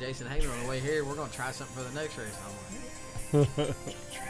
Jason Heyman on the way here. We're gonna try something for the next race.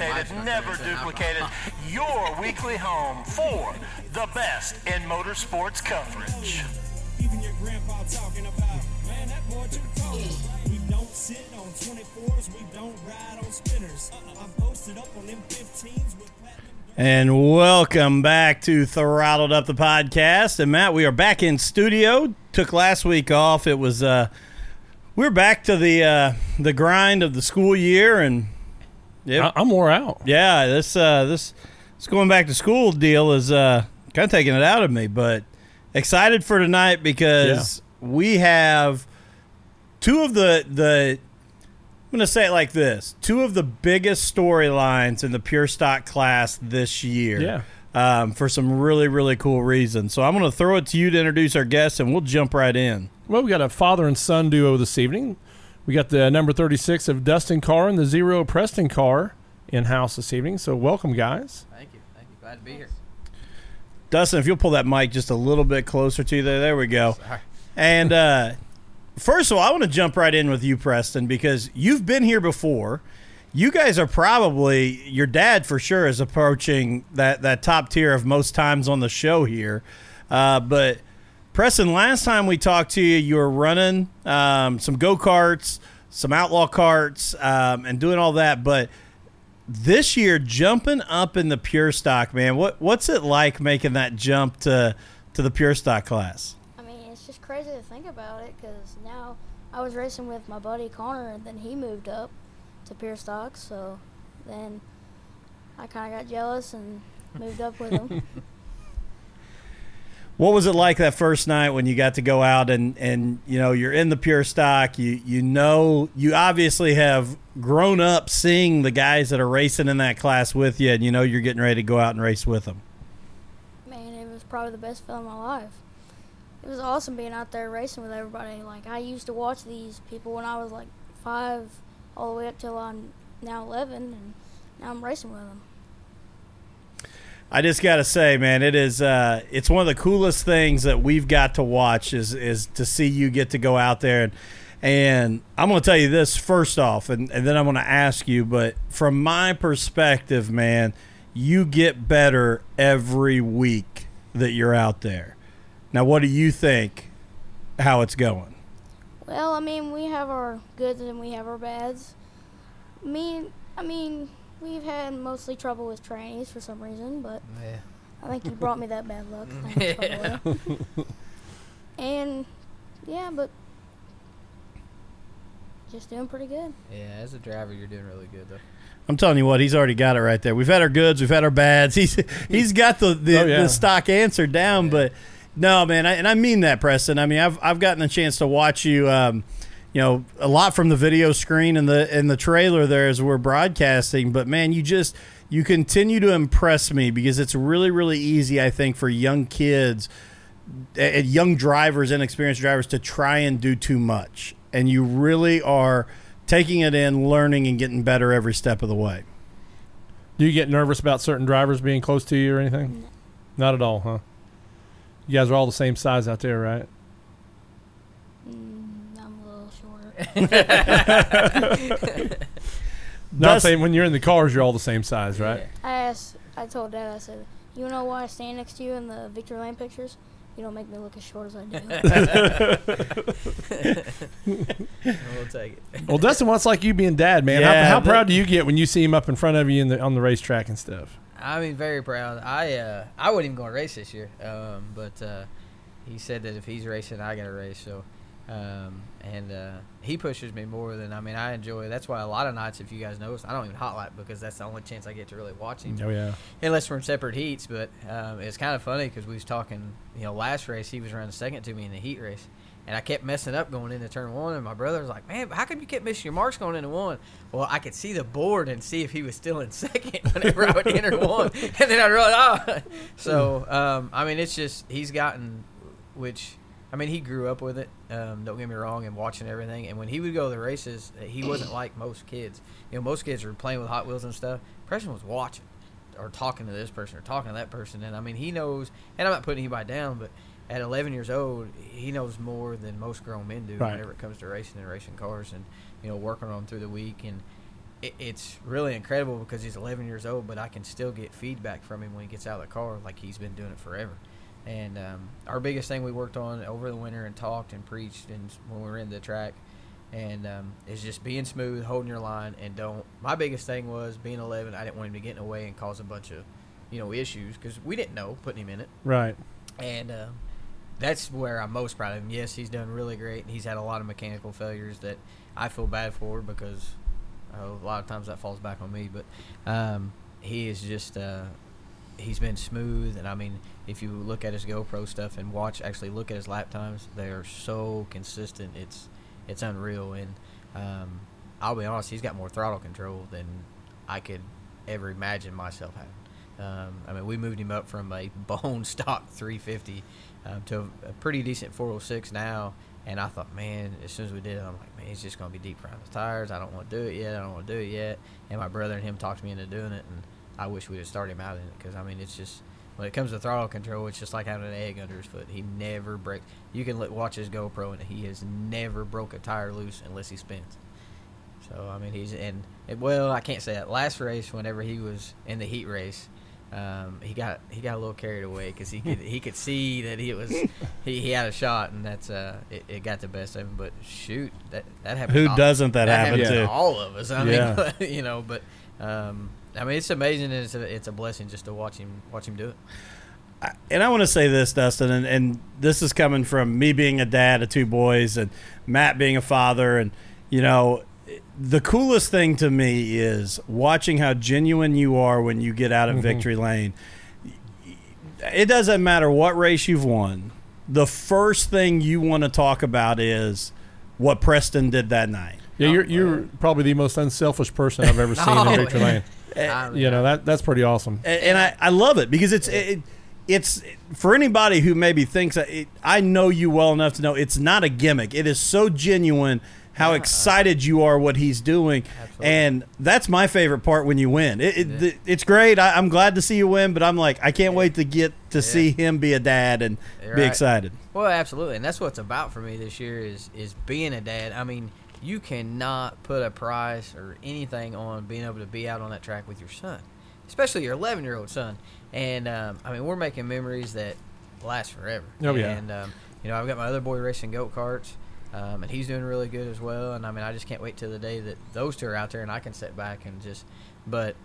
imitated, never duplicated. Your weekly home for the best in motorsports coverage. Even your grandpa talking about, man, that boy too cold. We don't sit on 24s, we don't ride on spinners. I'm posted up on them 15s with. And welcome back to Throttled Up the podcast. And Matt, we are back in studio. Took last week off. It was uh we're back to the uh the grind of the school year and I- I'm wore out. yeah, this uh this this going back to school deal is uh kind of taking it out of me, but excited for tonight because we have two of the the I'm going to say it like this: two of the biggest storylines in the pure stock class this year. Yeah. Um, for some really really cool reasons. So I'm going to throw it to you to introduce our guests, and we'll jump right in. Well, we got a father and son duo this evening. We got the number 36 of Dusten Carr and the zero Preston Carr in house this evening. So welcome, guys. Thank you. Thank you. Glad to be here. Dusten, if you'll pull that mic just a little bit closer to you there, there we go. Sorry. And uh, first of all, I want to jump right in with you, Preston, because you've been here before. You guys are probably your dad for sure is approaching that that top tier of most times on the show here. Uh, but Preston, last time we talked to you, you were running um, some go karts, some outlaw carts, um, and doing all that. But this year, jumping up in the pure stock, man, what what's it like making that jump to to the pure stock class? I mean, it's just crazy to think about it because now I was racing with my buddy Connor, and then he moved up to pure stock. So then I kind of got jealous and moved up with him. What was it like that first night when you got to go out and, and you know you're in the pure stock? You you know you obviously have grown up seeing the guys that are racing in that class with you, and you know you're getting ready to go out and race with them. Man, it was probably the best feeling of my life. It was awesome being out there racing with everybody. Like I used to watch these people when I was like five, all the way up till I'm now 11, and now I'm racing with them. I just got to say, man, it is uh, it's one of the coolest things that we've got to watch is is to see you get to go out there and and I'm to tell you this first off, and, and then I'm to ask you. But from my perspective, man, you get better every week that you're out there. Now, what do you think? How it's going? Well, I mean, we have our goods and we have our bads. Me, I mean, we've had mostly trouble with trannies for some reason, but Yeah. I think you brought me that bad luck. Thanks, by the way. And yeah, but just doing pretty good. Yeah. As a driver, you're doing really good though. I'm telling you what, he's already got it right there. We've had our goods, we've had our bads. He's he's got the the, Oh, yeah. the stock answer down. Yeah. But no, man, I, and I mean that, Preston. I mean, I've I've gotten a chance to watch you. Um, you know, a lot from the video screen and the and the trailer there as we're broadcasting. But man, you just you continue to impress me because it's really really easy. I think for young kids, and young drivers, inexperienced drivers, to try and do too much, and you really are taking it in, learning, and getting better every step of the way. Do you get nervous about certain drivers being close to you or anything? Not at all, huh? You guys are all the same size out there, right? Mm, I'm a little shorter. Not Dust- saying when you're in the cars, you're all the same size, right? I asked, I told Dad, I said, you know why I stand next to you in the Victory Lane pictures? You don't make me look as short as I do. we'll take it. Well, Dusten, what's like you being dad, man? Yeah, how how proud do you get when you see him up in front of you in the, on the racetrack and stuff? I mean, very proud. I uh, I wasn't even going to race this year, um, but uh, he said that if he's racing, I got to race. So, um, and uh, he pushes me more than I mean. I enjoy. That's why a lot of nights, if you guys notice, I don't even hot lap because that's the only chance I get to really watch him, Oh yeah. unless we're in separate heats. But um, it's kind of funny because we was talking. You know, last race he was running second to me in the heat race. And I kept messing up going into turn one, and my brother was like, "Man, how come you kept missing your marks going into one?" Well, I could see the board and see if he was still in second whenever I would enter one, and then I realized, oh. So, um, I mean, it's just he's gotten, which, I mean, he grew up with it. Um, don't get me wrong, and watching everything. And when he would go to the races, he wasn't like most kids. You know, most kids are playing with Hot Wheels and stuff. Preston was watching, or talking to this person, or talking to that person, and I mean, he knows. And I'm not putting anybody down, but at 11 years old, he knows more than most grown men do Right. whenever it comes to racing and racing cars, and you know, working on them through the week. And it, it's really incredible because he's 11 years old, but I can still get feedback from him when he gets out of the car, like he's been doing it forever. And um, our biggest thing we worked on over the winter and talked and preached, and when we were in the track, and um, is just being smooth, holding your line, and don't. My biggest thing was being 11. I didn't want him to get in the way and cause a bunch of, you know, issues because we didn't know putting him in it Right. and um, that's where I'm most proud of him. Yes, he's done really great. He's had a lot of mechanical failures that I feel bad for because oh, a lot of times that falls back on me. But um, he is just uh, he's been smooth, and I mean, if you look at his GoPro stuff and watch, actually look at his lap times, they are so consistent. It's it's unreal, and um, I'll be honest, he's got more throttle control than I could ever imagine myself having. Um, I mean, we moved him up from a bone stock 350 um, to a, pretty decent 406 now. And I thought, man, as soon as we did it, I'm like, man, he's just going to be deep frying his tires. I don't want to do it yet. I don't want to do it yet. And my brother and him talked me into doing it. And I wish we'd have started him out in it because, I mean, it's just, when it comes to throttle control, it's just like having an egg under his foot. He never breaks. You can let, watch his GoPro, and he has never broke a tire loose unless he spins. So I mean, he's in. Well, I can't say that. Last race, whenever he was in the heat race, um, he got he got a little carried away because he could he could see that he was he, he had a shot, and that's uh it, it got the best of him. But shoot, that that happened. Who all- doesn't that happen to? all of us? I Yeah. mean, you know, but um, I mean, it's amazing. And it's a it's a blessing just to watch him watch him do it. and I want to say this, Dusten, and, and this is coming from me being a dad of two boys and Matt being a father. And, you know, the coolest thing to me is watching how genuine you are when you get out of mm-hmm. victory lane. It doesn't matter what race you've won, the first thing you want to talk about is what Preston did that night. Yeah, you're oh, you're probably the most unselfish person I've ever seen in Oh, Victory Lane. Eh, ah, I mean, You know that that's pretty awesome. and, and I, I love it because it's it, it's for anybody who maybe thinks it, I know you well enough to know it's not a gimmick. It is so genuine how excited you are what he's doing, Absolutely. and that's my favorite part when you win. It, it, th- it's great. I, I'm glad to see you win, but I'm like I can't wait to get to see him be a dad and You're be right. excited. Well, absolutely, and that's what it's about for me this year is is being a dad. I mean, you cannot put a price or anything on being able to be out on that track with your son, especially your 11 year old son. And um, I mean, we're making memories that last forever. Oh, yeah. And um, you know, I've got my other boy racing go karts. Um, and he's doing really good as well. And I mean, I just can't wait till the day that those two are out there and I can sit back and just. But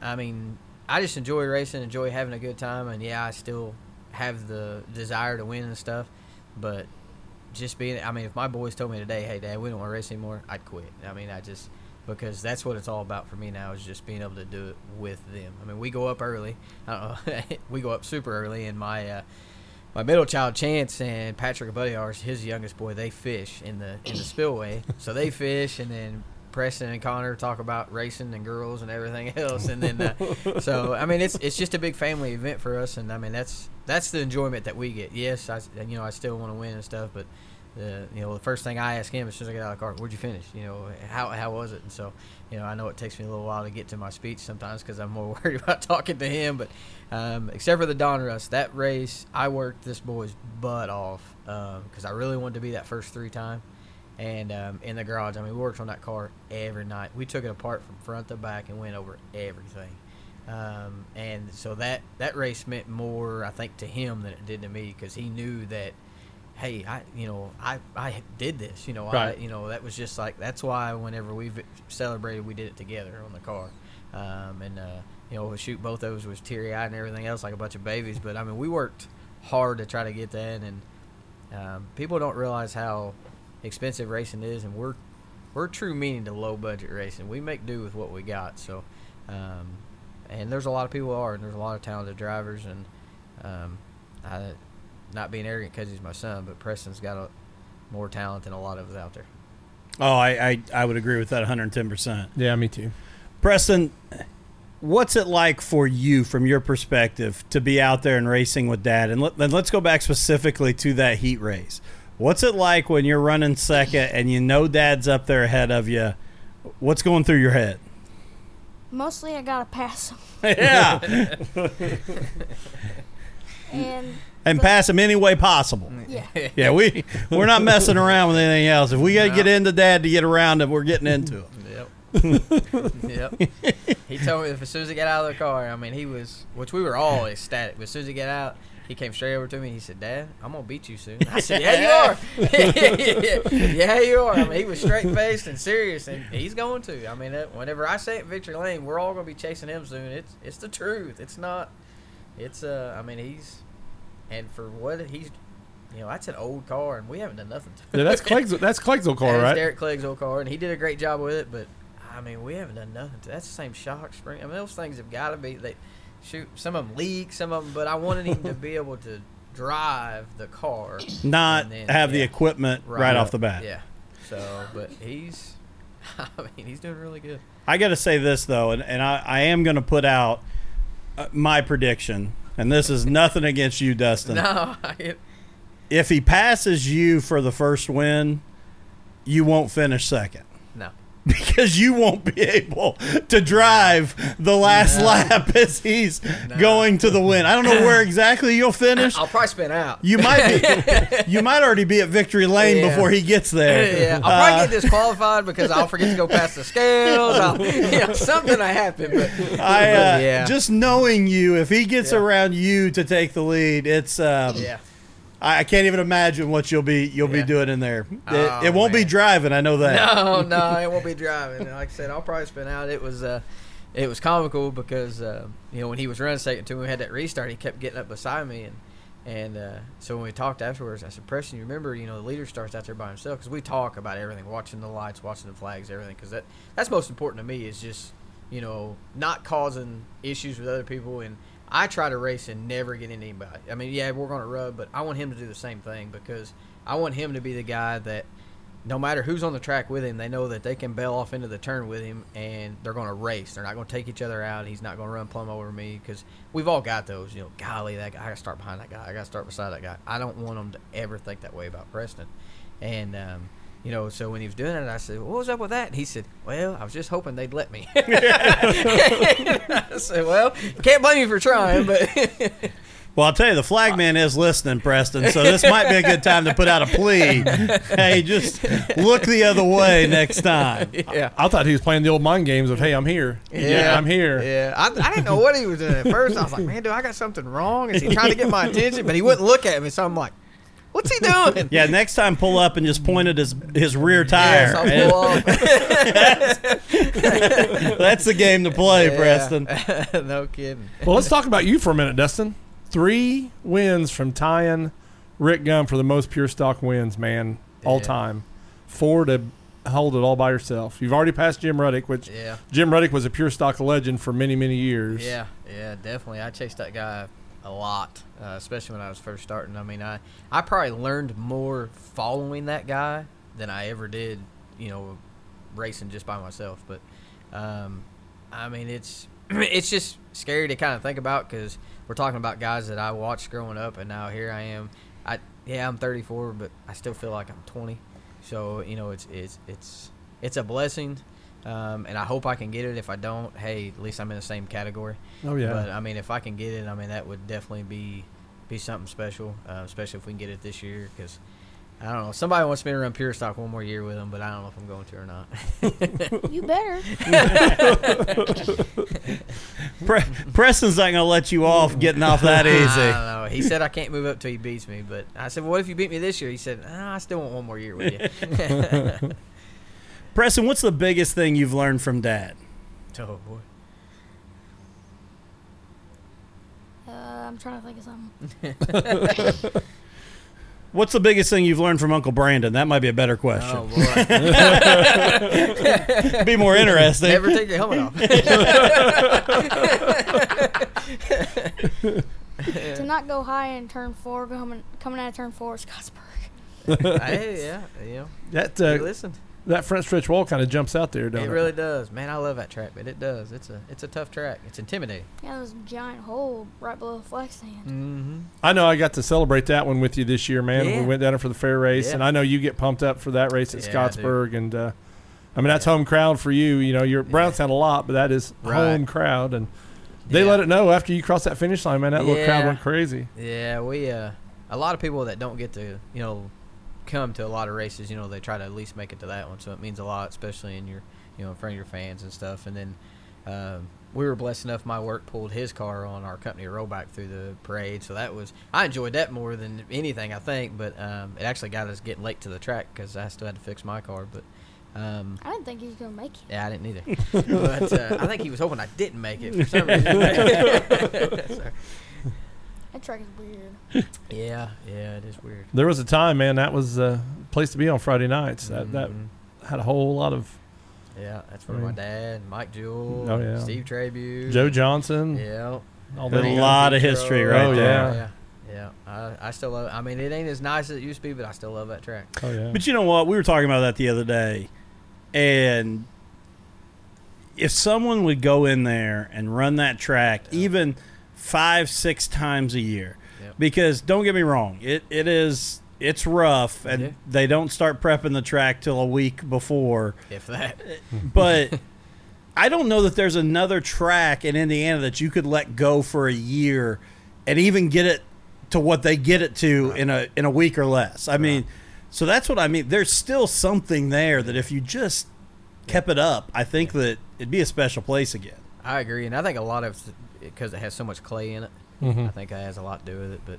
I mean, I just enjoy racing, enjoy having a good time, and yeah, I still have the desire to win and stuff. But just being, I mean, if my boys told me today, "Hey, Dad, we don't want to race anymore," I'd quit. I mean, I just because that's what it's all about for me now is just being able to do it with them. I mean, we go up early. I don't know, we go up super early, and my uh, my middle child Chance and Patrick, a buddy of ours, his youngest boy, they fish in the in the spillway. so they fish, and then Preston and Connor talk about racing and girls and everything else, and then uh, so I mean it's it's just a big family event for us, and I mean that's that's the enjoyment that we get. Yes, I you know I still want to win and stuff, but. The, you know the first thing I ask him as soon as I get out of the car, where'd you finish? You know how how was it? And so you know I know it takes me a little while to get to my speech sometimes because I'm more worried about talking to him. But um, except for the Donruss, that race I worked this boy's butt off because I really wanted to be that first three time, and um, in the garage. I mean, we worked on that car every night. We took it apart from front to back and went over everything. Um, and so that that race meant more, I think, to him than it did to me because he knew that, hey, I you know I I did this. You know, I Right. you know that was just like that's why whenever we celebrated, we did it together on the car. Um, and uh, you know, shoot, both of us was teary eyed and everything else like a bunch of babies. But I mean, we worked hard to try to get that, and um, people don't realize how expensive racing is, and we're we're true meaning to low budget racing. We make do with what we got. So, um, and there's a lot of people are, and there's a lot of talented drivers, and um, I, not being arrogant because he's my son, but Preston's got a, more talent than a lot of us out there. Oh, I, I, I would agree with that 110%. Yeah, me too. Preston, what's it like for you from your perspective to be out there and racing with dad? And let, then let's go back specifically to that heat race. What's it like when you're running second and you know dad's up there ahead of you? What's going through your head? Mostly, I gotta pass him, yeah. and And pass him any way possible. yeah, Yeah, we we're not messing around with anything else. If we got to get into dad to get around him, we're getting into him. Yep. yep. He told me if as soon as he got out of the car, I mean, he was, which we were all ecstatic. But as soon as he got out, he came straight over to me. He said, "Dad, I'm gonna beat you soon." I said, "Yeah, you are. yeah, you are." I mean, he was straight faced and serious, and he's going to. I mean, whenever I say it, Victory Lane, we're all gonna be chasing him soon. It's it's the truth. It's not. It's uh. I mean, he's, and for what he's, you know, that's an old car, and we haven't done nothing to it. Yeah, that's Clegg's. That's Clegg's old car, That is right? Derek Clegg's old car, and he did a great job with it. But I mean, we haven't done nothing. To, that's the same shock spring. I mean, those things have got to be. They shoot. Some of them leak. Some of them. But I wanted him to be able to drive the car, Not then- have the equipment right, off the bat. Yeah. So, but he's. I mean, he's doing really good. I got to say this though, and, and I, I am going to put out uh, my prediction, and this is nothing against you, Dusten. No, I, If he passes you for the first win, you won't finish second. because you won't be able to drive the last No. lap as he's No. going to the win. I don't know where exactly you'll finish. I'll probably spin out. You might be, you might already be at victory lane Yeah. before he gets there. Yeah, I'll probably Uh, get disqualified because I'll forget to go past the scales. I'll, you know, something will happen, but I uh, yeah, just knowing you, if he gets Yeah. around you to take the lead, it's um, yeah. I, I can't even imagine what you'll be you'll be doing in there. It, Oh, it won't be driving, I know that. No, no, it won't be driving. And Like I said, I'll probably spin out. It was uh, it was comical because uh, you know when he was running second to me, we had that restart. He kept getting up beside me, and and uh, so when we talked afterwards, I said, Preston, you remember, you know, the leader starts out there by himself because we talk about everything, watching the lights, watching the flags, everything. Because that that's most important to me is just you know not causing issues with other people and. I try to race and never get into anybody. I mean, yeah, we're going to rub, but I want him to do the same thing because I want him to be the guy that no matter who's on the track with him, they know that they can bail off into the turn with him, and they're going to race. They're not going to take each other out. He's not going to run plumb over me because we've all got those. You know, golly, that guy, I got to start behind that guy. I got to start beside that guy. I don't want them to ever think that way about Preston. And um, you know, so when he was doing it, I said, "What was up with that?" And he said, "Well, I was just hoping they'd let me." I said, "Well, can't blame you for trying, but." Well, I'll tell you, the flagman is listening, Preston. So this might be a good time to put out a plea. Hey, just look the other way next time. yeah. I thought he was playing the old mind games of, "Hey, I'm here. Yeah, I'm here." Yeah, I, I didn't know what he was doing at first. I was like, man, do I got something wrong? Is he trying to get my attention? But he wouldn't look at me, so I'm like, what's he doing? Yeah, next time pull up and just point at his his rear tire. Yes, I'll And pull off. that's the game to play, Yeah. Preston. no kidding. Well, let's talk about you for a minute, Dusten. Three wins from tying Rick Gum for the most pure stock wins, man, all Yeah. time. Four to hold it all by yourself. You've already passed Jim Ruddick, which Yeah, Jim Ruddick was a pure stock legend for many, many years. yeah, yeah, definitely. I chased that guy a lot, uh, especially when I was first starting. I mean, I I probably learned more following that guy than I ever did, you know, racing just by myself. But um, I mean, it's it's just scary to kind of think about because we're talking about guys that I watched growing up, and now here I am. I yeah, I'm 34, but I still feel like I'm 20. So you know, it's it's it's it's a blessing, um, and I hope I can get it. If I don't, hey, at least I'm in the same category. Oh yeah. But I mean, if I can get it, I mean that would definitely be be something special, uh, especially if we can get it this year. Because I don't know. Somebody wants me to run pure stock one more year with them, but I don't know if I'm going to or not. You better. Pre- Preston's not gonna let you off getting off that I easy. don't know. He said I can't move up till he beats me, but I said, well, "What if you beat me this year?" He said, ah, "I still want one more year with you." Preston, what's the biggest thing you've learned from Dad? oh boy. Uh, I'm trying to think of something. What's the biggest thing you've learned from Uncle Brandon? That might be a better question. Oh boy. be more interesting. Never take your helmet off. to not go high in turn four, coming coming out of turn four, Scottsburg. hey, yeah, yeah. know, That you uh, listen. That front stretch wall kind of jumps out there, don't It it? really does, man. I love that track, but it does. It's a it's a tough track. It's intimidating. Yeah, there's a giant hole right below the flag stand. Mm-hmm. I know I got to celebrate that one with you this year, man. Yeah. We went down there for the fair race, Yeah. and I know you get pumped up for that race at Yeah, I. Scottsburg, and uh, I mean that's home crowd for you. You know, you're Brownstown a lot, but that is Right. home crowd, and they Yeah. let it know after you cross that finish line, man. That little crowd went crazy. Yeah, we uh, a lot of people that don't get to you know come to a lot of races, you know, they try to at least make it to that one, so it means a lot, especially in your you know in front of your fans and stuff. And then um, we were blessed enough. My work pulled his car on our company rollback through the parade, so that was I enjoyed that more than anything I think. But um, it actually got us getting late to the track because I still had to fix my car, but. Um, I didn't think he was gonna make it. yeah, I didn't either. but uh, I think he was hoping I didn't make it for some reason. So, That track is weird. yeah, yeah, it is weird. There was a time, man, that was a place to be on Friday nights. That that Mhm. had a whole lot of Yeah, that's where I my dad, Mike Jewell, Oh, yeah. Steve Trabue, Joe Johnson. Yeah, All There's a lot of history right Oh, there. yeah. yeah, yeah. I, I still love. I mean, it ain't as nice as it used to be, but I still love that track. Oh yeah. But you know what? We were talking about that the other day. And if someone would go in there and run that track even five, six times a year, Yep. because don't get me wrong, it, it is it's rough and Yeah. they don't start prepping the track till a week before. If that, But I don't know that there's another track in Indiana that you could let go for a year and even get it to what they get it to in a in a week or less. I mean, so that's what I mean. There's still something there that if you just kept it up, I think that it'd be a special place again. I agree, and I think a lot of because it has so much clay in it. Mhm. I think that has a lot to do with it. But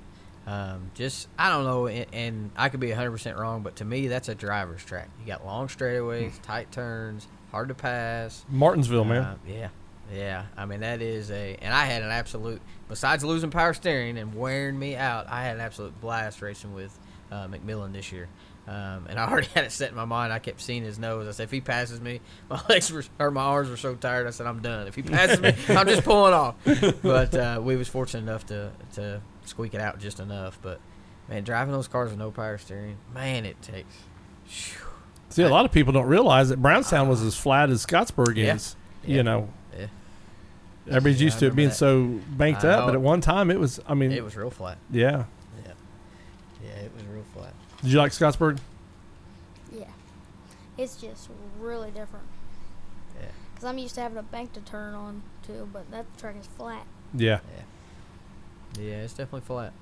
um, just I don't know, and, and I could be 100 percent wrong, but to me, that's a driver's track. You got long straightaways, tight turns, hard to pass. Martinsville, man. Uh, yeah, yeah. I mean, that is a, and I had an absolute. Besides losing power steering and wearing me out, I had an absolute blast racing with uh, McMillan this year. Um, and I already had it set in my mind. I kept seeing his nose. I said, if he passes me, my legs were or my arms were so tired. I said, I'm done. If he passes me, I'm just pulling off. But uh, we was fortunate enough to to squeak it out just enough. But man, driving those cars with no power steering, man, it takes. Phew. See, a lot of people don't realize that Brownstown was as flat as Scottsburg is. Yeah. You know, Yeah. everybody's used to it being that. so banked I up, know. but at one time it was. I mean, It was real flat. yeah. Yeah, yeah, it was. Did you like Scottsburg? Yeah, it's just really different. Yeah. Cause I'm used to having a bank to turn on too, but that track is flat. Yeah. Yeah, yeah it's definitely flat.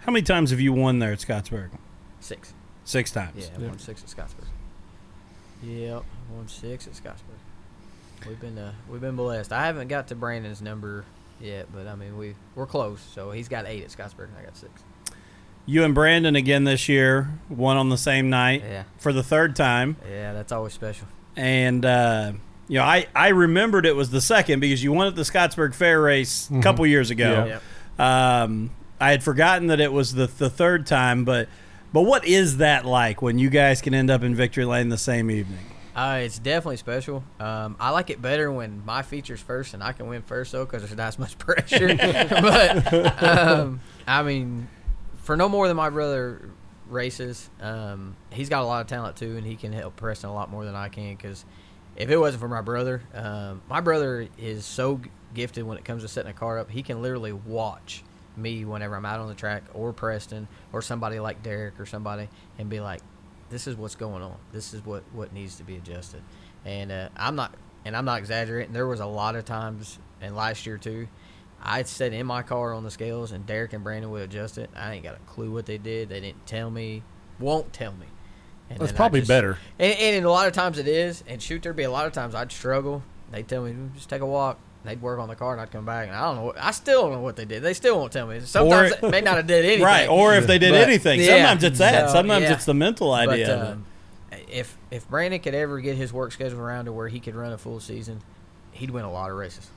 How many times have you won there at Scottsburg? Six. Six times. Yeah, Yeah. one six at Scottsburg. Yep, one six at Scottsburg. We've been uh, we've been blessed. I haven't got to Brandon's number yet, but I mean we we're close. So he's got eight at Scottsburg. and I got six. You and Brandon again this year, one on the same night Yeah, for the third time. yeah, that's always special. and uh, you know I, I remembered it was the second because you won at the Scottsburg Fair race a Mhm. couple years ago. Yeah. Yep. Um, I had forgotten that it was the the third time, but but what is that like when you guys can end up in victory lane the same evening? Uh, it's definitely special. Um, I like it better when my feature's first and I can win first, though, because there's not as much pressure. but um, I mean, for no more than my brother races, um, he's got a lot of talent too, and he can help Preston a lot more than I can. Because if it wasn't for my brother, um, my brother is so gifted when it comes to setting a car up. He can literally watch me whenever I'm out on the track, or Preston, or somebody like Derek, or somebody, and be like, this is what's going on. This is what what needs to be adjusted. And uh, I'm not and I'm not exaggerating. There was a lot of times, and last year too, I'd sit in my car on the scales, and Derek and Brandon would adjust it. I ain't got a clue what they did. They didn't tell me. won't tell me. And That's probably just- better. And, and a lot of times it is. And shoot, there'd be a lot of times I'd struggle. They'd tell me just take a walk. They'd work on the car, and I'd come back, and I don't know. What, I still don't know what they did. They still won't tell me. Sometimes Or- they may not have did anything. Right, or if they did But, anything. yeah, Sometimes it's that. so, Sometimes yeah. it's the mental idea But, um, if if Brandon could ever get his work schedule around to where he could run a full season, he'd win a lot of races.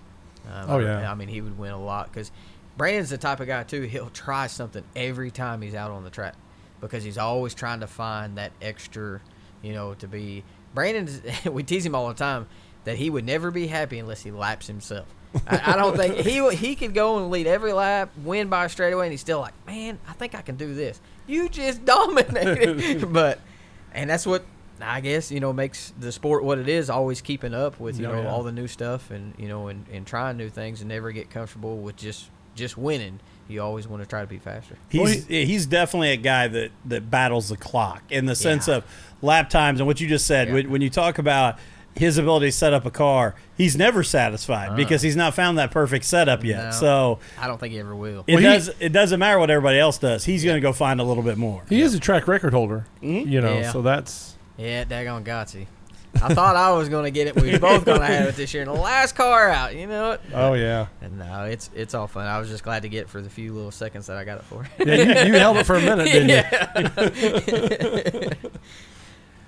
Um, Oh, I- yeah. I mean he would win a lot because Brandon's the type of guy too. He'll try something every time he's out on the track because he's always trying to find that extra, you know, to be. Brandon, we tease him all the time that he would never be happy unless he laps himself. I, I don't think he he could go and lead every lap, win by a straightaway, and he's still like, man, I think I can do this. You just dominated, but and that's what I guess you know makes the sport what it is. Always keeping up with you Oh, know yeah. all the new stuff and you know and, and trying new things and never get comfortable with just just winning. You always want to try to be faster. He's he's definitely a guy that, that battles the clock in the sense Yeah. of lap times and what you just said. Yeah. When, when you talk about his ability to set up a car, he's never satisfied uh-uh. because he's not found that perfect setup yet. No. So I don't think he ever will. it Well, he- does it doesn't matter what everybody else does. He's going to go find a little bit more. He is a track record holder. Mm-hmm. You know, Yeah. so that's Yeah, daggone Gotsy. I thought I was going to get it. We was both going to have it this year. And the last car out, you know it. oh yeah. And no, it's it's all fun. I was just glad to get it for the few little seconds that I got it for. Yeah, you, you held it for a minute, didn't yeah. you?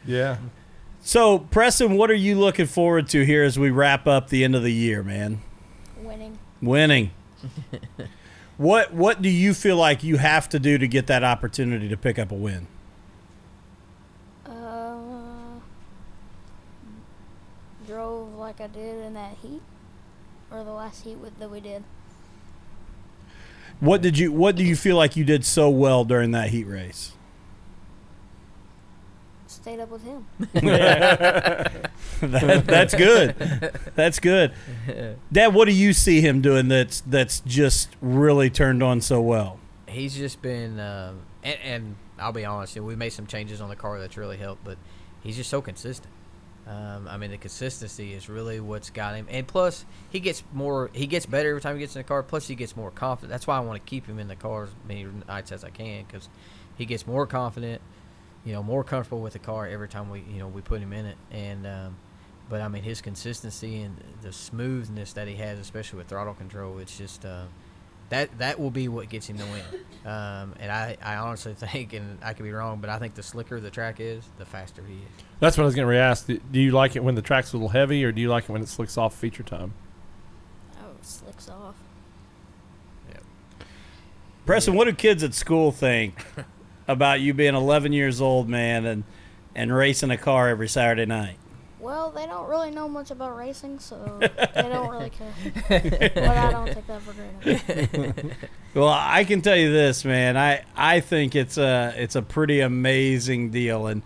Yeah. So, Preston, what are you looking forward to here as we wrap up the end of the year, man? Winning. Winning. what what do you feel like you have to do to get that opportunity to pick up a win? Uh, drove like I did in that heat, or the last heat with, that we did. What did you what do you feel like you did so well during that heat race? Stayed up with him. That, that's good. That's good. Dad, what do you see him doing that's that's just really turned on so well? He's just been, um, and, and I'll be honest, you know, we made some changes on the car that's really helped, but he's just so consistent. Um, I mean, the consistency is really what's got him, and plus he gets more, he gets better every time he gets in the car. Plus, he gets more confident. That's why I want to keep him in the car as many nights as I can because he gets more confident, you know, more comfortable with the car every time we, you know, we put him in it. And um, but I mean, his consistency and the smoothness that he has, especially with throttle control, it's just. Uh, that that will be what gets him the win. Um, and I, I honestly think, and I could be wrong, but I think the slicker the track is, the faster he is. That's what I was going to ask. Do do you like it when the track's a little heavy, or do you like it when it slicks off feature time? Oh, slicks off. Yeah. Preston, what do kids at school think about you being 11 years old, man, and and racing a car every Saturday night? Well, they don't really know much about racing, so they don't really care. but I don't take that for granted. Well, I can tell you this, man. I I think it's a it's a pretty amazing deal, and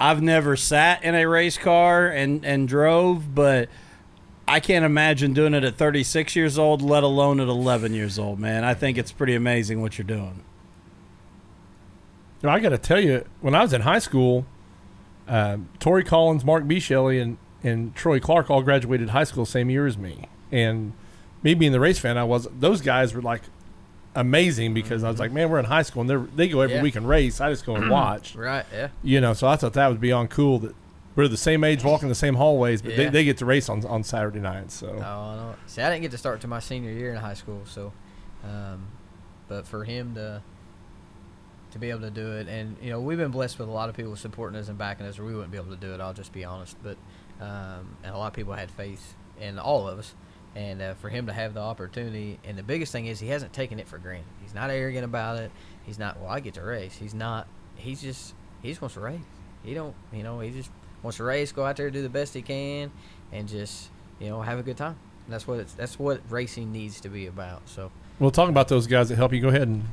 I've never sat in a race car and and drove, but I can't imagine doing it at 36 years old, let alone at 11 years old, man. I think it's pretty amazing what you're doing. You know, I got to tell you, when I was in high school, um, Tori Collins, Mark B. Shelley, and, and Troy Clark all graduated high school the same year as me. And me being the race fan, I was. Those guys were like amazing because I was like, man, we're in high school and they they go every Yeah. week and race. I just go and watch. Right? Yeah. You know, so I thought that was beyond cool that we're the same age, walking the same hallways, but they, Yeah. they get to race on on Saturday nights. So Oh, I know. See, I didn't get to start to my senior year in high school, so, um, but for him to to be able to do it, and you know, we've been blessed with a lot of people supporting us and backing us, or we wouldn't be able to do it. I'll just be honest, but um, and a lot of people had faith in all of us, and uh, for him to have the opportunity, and the biggest thing is he hasn't taken it for granted. He's not arrogant about it. He's not. Well, I get to race. He's not. He's just. He just wants to race. He don't. You know. He just wants to race. Go out there, do the best he can, and just you know have a good time. And that's what. That's what racing needs to be about. So. we'll talk about those guys that help you. Go ahead and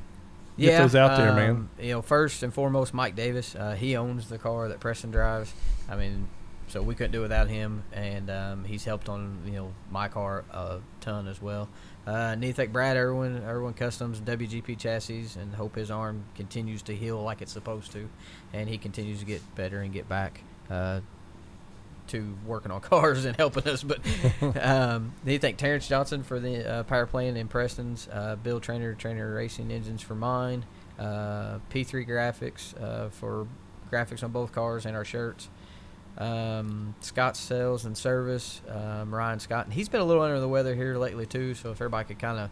Get Yeah, those out there, man. um, You know, first and foremost, Mike Davis. Uh, he owns the car that Preston drives. I mean, so we couldn't do it without him, and um, he's helped on you know my car a ton as well. Uh, thank Brad Irwin, Irwin Customs, WGP chassis, and hope his arm continues to heal like it's supposed to, and he continues to get better and get back. Uh, to working on cars and helping us. But um, need to thank Terrence Johnson for the uh, power plant in Preston's, uh, Bill Trainer, Trainer Racing Engines for mine, uh, P3 Graphics uh, for graphics on both cars and our shirts. Um, Scott Sales and Service, um, Ryan Scott, and he's been a little under the weather here lately too. So if everybody could kind of,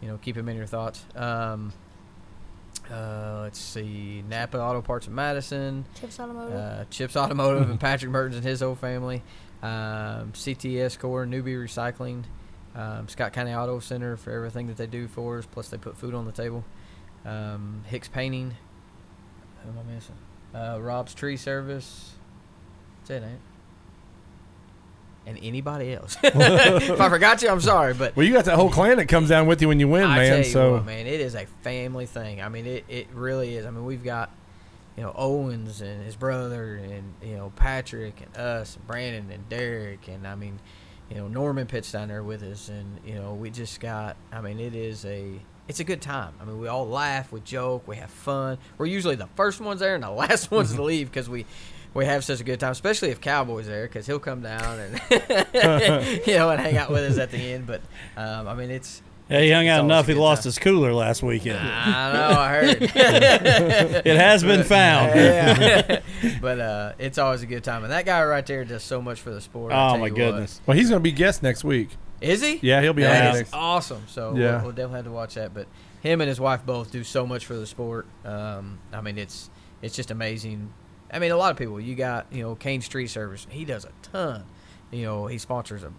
you know, keep him in your thoughts. Um, uh, let's see, Napa Auto Parts of Madison, Chips Automotive. uh, Chips Automotive and Patrick Mertens and his whole family, um, CTS Core, Newbie Recycling, um, Scott County Auto Center for everything that they do for us. Plus, they put food on the table. Um, Hicks Painting. Who am I missing? Uh, Rob's Tree Service. That's it, ain't it? And anybody else. if I forgot you, I'm sorry, but Well, you got that whole clan that comes down with you when you win, I man. you so what, man, it is a family thing. I mean, it, it really is. I mean, we've got, you know, Owens and his brother, and you know Patrick and us, and Brandon and Derek, and I mean, you know Norman Pitt's down there with us, and you know we just got. I mean, it is a. It's a good time. I mean, we all laugh, we joke, we have fun. We're usually the first ones there and the last ones to leave because we, we have such a good time. Especially if Cowboy's there, because he'll come down and you know and hang out with us at the end. But um, I mean, it's Yeah, he hung out enough. He lost time. his cooler last weekend. I know. I heard. It has been found. yeah. but uh, it's always a good time, and that guy right there does so much for the sport. Oh my you what. goodness. well, he's going to be guest next week. Is he? Yeah, he'll be on That is awesome. So Yeah. we'll, we'll definitely have to watch that. But him and his wife both do so much for the sport. Um, I mean, it's it's just amazing. I mean, a lot of people. You got you know Kane Street Service. He does a ton. You know, he sponsors a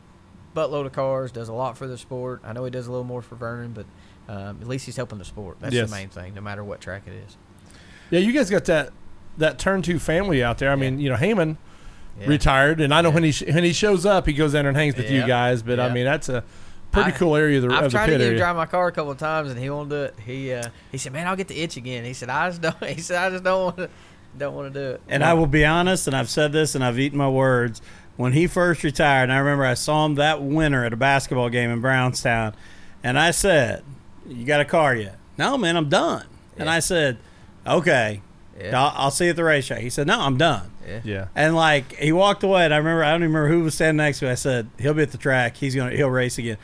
buttload of cars. Does a lot for the sport. I know he does a little more for Vernon, but um, at least he's helping the sport. That's Yes. the main thing, no matter what track it is. Yeah, you guys got that that turn two family out there. I mean, you know, Heyman Yeah. retired, and I know when he sh- when he shows up, he goes down and hangs with you guys. But I mean, that's a pretty I- cool area of the, I've of the tried to get him area. drive my car a couple of times, and he won't do it. He uh, he said, "Man, I'll get the itch again." He said, "I just don't." He said, "I just don't want to, don't want to do it." And I will be honest, and I've said this, and I've eaten my words. When he first retired, and I remember I saw him that winter at a basketball game in Brownstown, and I said, "You got a car yet?" No, man, I'm done. And I said, "Okay, Yeah. I'll, I'll see you at the racetrack." He said, "No, I'm done." yeah, And like he walked away, and I remember I don't even remember who was standing next to me. I said, "He'll be at the track. He's gonna he'll race again."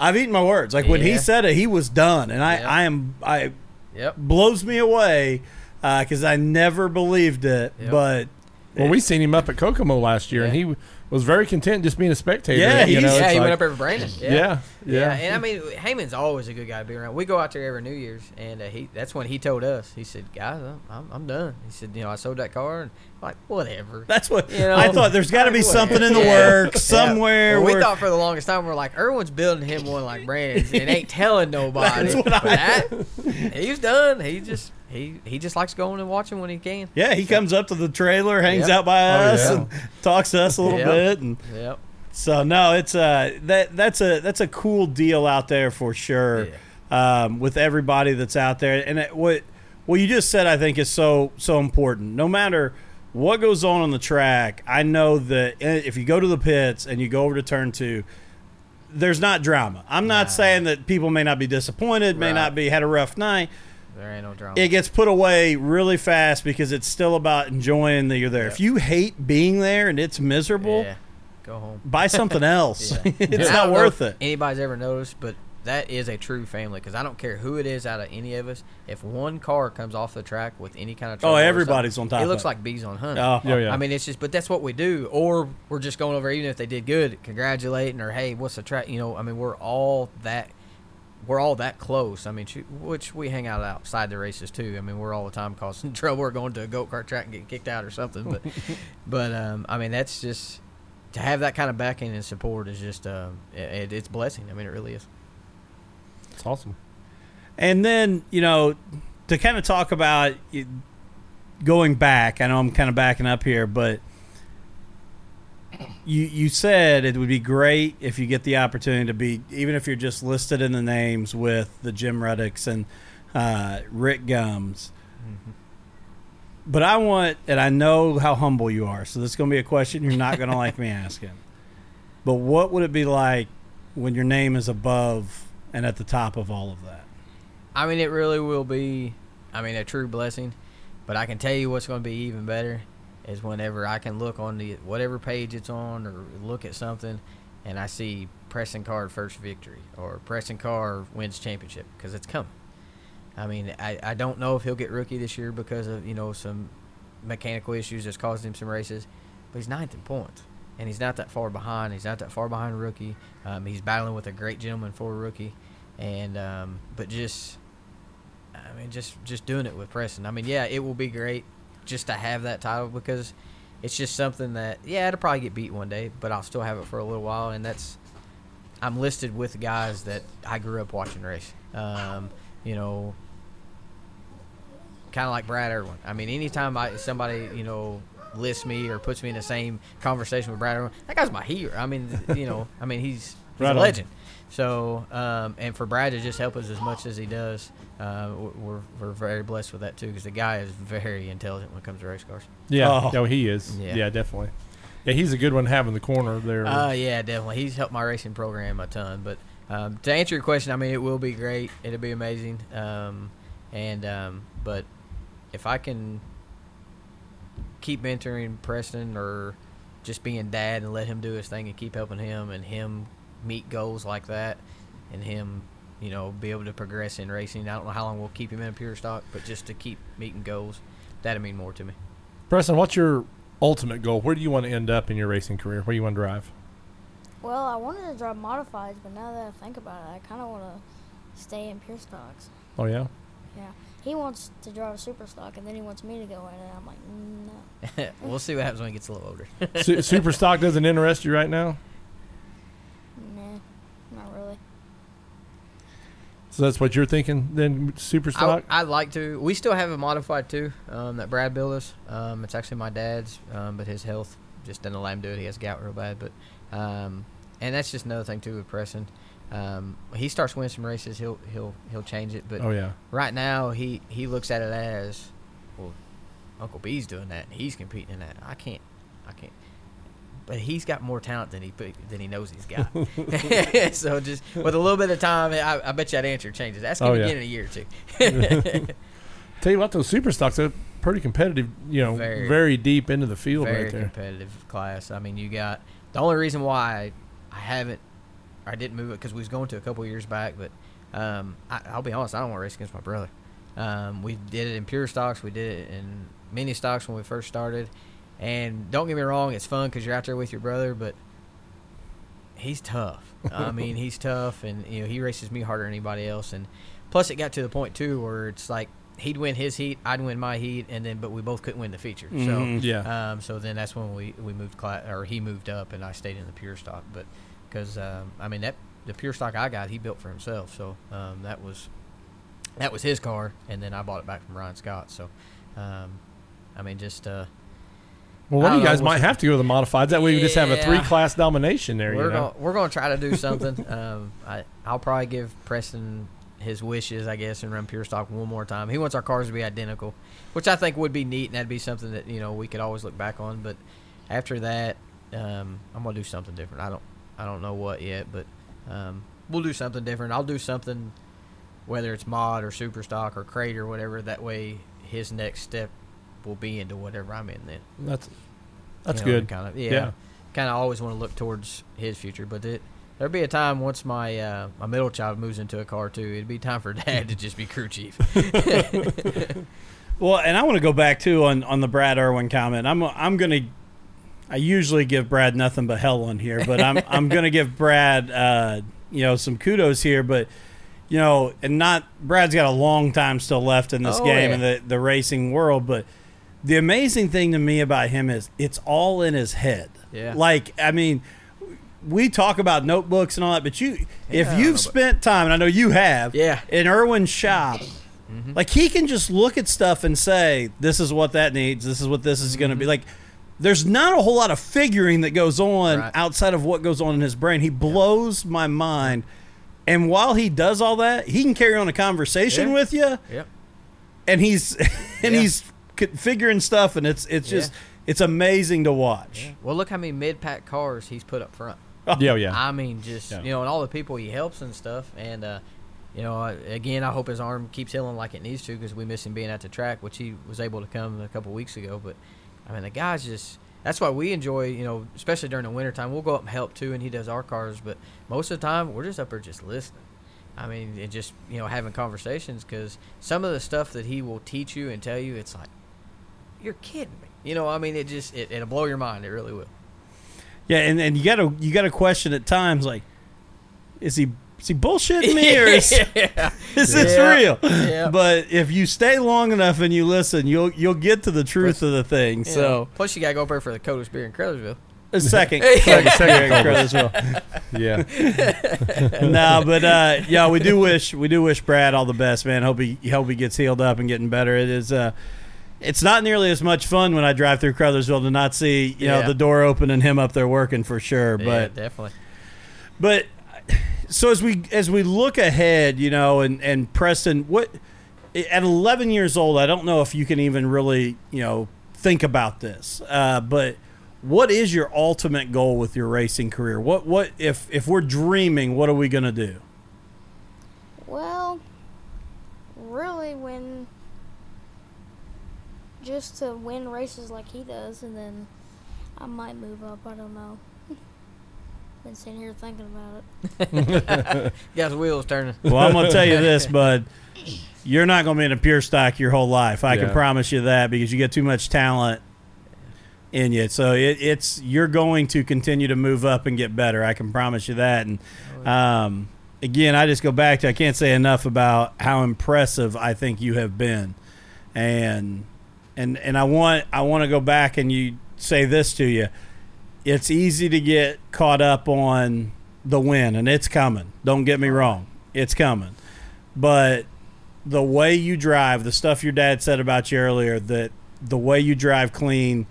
I've eaten my words. Like when he said it, he was done, and I Yeah. I am I Yep. blows me away because I never believed it, Yep. but Well, we seen him up at Kokomo last year, and he was very content just being a spectator. Yeah, you know, yeah, it's he went up there for Brandon. Yeah, Yeah. yeah, Yeah, and I mean, Heyman's always a good guy to be around. We go out there every New Year's, and uh, he that's when he told us. He said, "Guys, I'm, I'm, I'm done." He said, "You know, I sold that car, and I'm like whatever." that's what You know? I thought. There's got to be Like, something in the yeah. works somewhere. Well, we thought for the longest time we're like, Irwin's building him one like Brandon's and ain't telling nobody. That's what I- that he's done. He just he he just likes going and watching when he can. yeah, he comes up to the trailer, hangs Yep. out by Oh, us, yeah. and talks to us a little Yep. bit, and Yep. so no, it's uh that that's a that's a cool deal out there for sure. Um, with everybody that's out there, and it, what what you just said, I think is so so important. No matter what goes on on the track, I know that if you go to the pits and you go over to turn two, there's not drama. I'm not Nah. saying that people may not be disappointed, may Right. not be had a rough night. There ain't no drama. It gets put away really fast because it's still about enjoying that you're there. Yeah. If you hate being there and it's miserable, yeah. Go home. buy something else. It's not worth it. Anybody's ever noticed, but that is a true family because I don't care who it is out of any of us. If one car comes off the track with any kind of oh, trouble, Oh, everybody's on top It looks of it. like bees on honey. Oh, Yeah, yeah. I mean, it's just, but that's what we do. Or we're just going over, even if they did good, congratulating, or hey, what's the track? You know, I mean, we're all that, we're all that close. I mean, shoot, which we hang out outside the races too. I mean, we're all the time causing trouble or going to a go kart track and getting kicked out or something. But, but um, I mean, that's just to have that kind of backing and support is just, um, it, it's blessing. I mean, it really is. it's awesome. And then, you know, to kind of talk about going back, I know I'm kind of backing up here, but you you said it would be great if you get the opportunity to be, even if you're just listed in the names with the Jim Ruddicks and uh, Rick Gums. But I want, and I know how humble you are, so this is going to be a question you're not going to like me asking. But what would it be like when your name is above and at the top of all of that? I mean, it really will be, I mean, a true blessing. But I can tell you what's going to be even better is whenever I can look on the whatever page it's on or look at something, and I see Preston Carr first victory or Preston Carr wins championship because it's coming. I mean, I, I don't know if he'll get rookie this year because of you know some mechanical issues that's caused him some races, but he's ninth in points, and he's not that far behind. He's not that far behind rookie. Um, he's battling with a great gentleman for rookie, and um, but just, I mean, just just doing it with Preston. I mean, yeah, it will be great just to have that title because it's just something that yeah, it'll probably get beat one day, but I'll still have it for a little while, and that's I'm listed with guys that I grew up watching race. Um, you know, kind of like Brad Irwin. I mean, anytime I somebody you know lists me or puts me in the same conversation with Brad Irwin, that guy's my hero. I mean, you know, I mean he's, he's Right a legend. So, um, and for Brad to just help us as much as he does, uh, we're, we're very blessed with that too because the guy is very intelligent when it comes to race cars. Yeah, Oh. no, he is. Yeah. Yeah. definitely. Yeah, he's a good one having the corner there. Uh, yeah, definitely. He's helped my racing program a ton. But um, to answer your question, I mean, it will be great. It'll be amazing. Um, and um, but if I can keep mentoring Preston or just being dad and let him do his thing and keep helping him and him meet goals like that and him, you know, be able to progress in racing. I don't know how long we'll keep him in pure stock, but just to keep meeting goals, that'd mean more to me. Preston, what's your ultimate goal? Where do you want to end up in your racing career? Where do you want to drive? Well, I wanted to drive modifieds, but now that I think about it, I kind of want to stay in pure stocks. Oh yeah. Yeah, he wants to drive a super stock, and then he wants me to go in, and I'm like, mm, no. we'll see what happens when he gets a little older. Su- super stock doesn't interest you right now. Nah, not really. So that's what you're thinking then? Super I, stock. I'd like to. We still have a modified too um, that Brad built us. Um, it's actually my dad's, um, but his health just doesn't allow him to do it. He has gout real bad, but um, and that's just another thing too with Preston. Um, he starts winning some races, he'll he'll he'll change it. But oh yeah. right now, he he looks at it as, well, Uncle B's doing that. and He's competing in that. I can't, I can't. But he's got more talent than he than he knows he's got. so just with a little bit of time, I, I bet you that answer changes. Ask him Oh, yeah. again in a year or two. Tell you what, those super stocks are pretty competitive. You know, Very. very, deep into the field Very right there. competitive class. I mean, you got the only reason why I haven't, I didn't move it because we was going to a couple years back. But um, I, I'll be honest, I don't want to race against my brother. Um, we did it in pure stocks. We did it in mini stocks when we first started. And don't get me wrong, it's fun because you're out there with your brother, but he's tough. I mean, he's tough, and you know he races me harder than anybody else. And plus, it got to the point too where it's like he'd win his heat, I'd win my heat, and then but we both couldn't win the feature. So Yeah. um, so then that's when we we moved class, or he moved up, and I stayed in the pure stock. But because um, I mean that the pure stock I got, he built for himself. So um, that was that was his car, and then I bought it back from Ryan Scott. So um, I mean just. Uh, Well, one of you guys might have to go to the modifieds. That way, we just have a Yeah. three-class domination there. we're you know? gonna we're gonna try to do something. um, I I'll probably give Preston his wishes, I guess, and run pure stock one more time. He wants our cars to be identical, which I think would be neat, and that'd be something that you know we could always look back on. But after that, um, I'm gonna do something different. I don't I don't know what yet, but um, we'll do something different. I'll do something, whether it's mod or super stock or crate or whatever. That way, his next step will be into whatever I'm in then. That's that's You know, good. Kind of, yeah. Yeah. Kind of always want to look towards his future, but it there'll be a time once my uh, my middle child moves into a car too. It'd be time for dad to just be crew chief. Well, and I want to go back too on, on the Brad Irwin comment. I'm I'm gonna. I usually give Brad nothing but hell on here, but I'm I'm gonna give Brad uh, you know some kudos here, but you know, and not Brad's got a long time still left in this Oh, game yeah. in the the racing world, but the amazing thing to me about him is it's all in his head. Yeah. Like I mean, we talk about notebooks and all that, but you Yeah, if you've spent time, and I know you have, Yeah. in Irwin's shop. Like he can just look at stuff and say, "This is what that needs. This is what this is going to be." Like, there's not a whole lot of figuring that goes on Right. outside of what goes on in his brain. He blows my mind. And while he does all that, he can carry on a conversation Yeah. with you, yep. and he's and Yeah. he's figuring stuff, and it's it's just it's amazing to watch. Well, look how many mid pack cars he's put up front. Yeah, yeah. I mean, just Yeah. you know, and all the people he helps and stuff. And uh, you know, again, I hope his arm keeps healing like it needs to because we miss him being at the track, which he was able to come a couple weeks ago. But I mean, the guy's just. That's why we enjoy, you know, especially during the wintertime. We'll go up and help too, and he does our cars. But most of the time, we're just up there just listening. I mean, and just you know having conversations because some of the stuff that he will teach you and tell you, it's like you're kidding me. You know, I mean, it just it, it'll blow your mind. It really will. Yeah, and, and you gotta you gotta question at times like, is he is he bullshitting me or is, yeah. is this Yeah. real? Yeah. But if you stay long enough and you listen, you'll you'll get to the truth of the thing. Yeah. So plus you gotta go up there for the coldest beer in Crothersville. a second, Second- second as well. Yeah. no, but uh, yeah, we do wish we do wish Brad all the best, man. Hope he hope he gets healed up and getting better. It is uh, it's not nearly as much fun when I drive through Crothersville to not see you know Yeah. the door open and him up there working for sure. yeah, But definitely. but so as we as we look ahead, you know, and and Preston, what at 11 years old, I don't know if you can even really you know think about this, uh, but. What is your ultimate goal with your racing career? What what if if we're dreaming, what are we gonna do? Well, really, when just to win races like he does, and then I might move up. I don't know. Been sitting here thinking about it. Got the wheels turning. Well, I'm gonna tell you this, bud. You're not gonna be in a pure stock your whole life. I can promise you that because you get too much talent in you. So it, it's you're going to continue to move up and get better. I can promise you that. And um, again, I just go back to I can't say enough about how impressive I think you have been, and and and I want I want to go back and you say this to you. It's easy to get caught up on the win, and it's coming. Don't get me wrong, it's coming. But the way you drive, the stuff your dad said about you earlier, that the way you drive clean,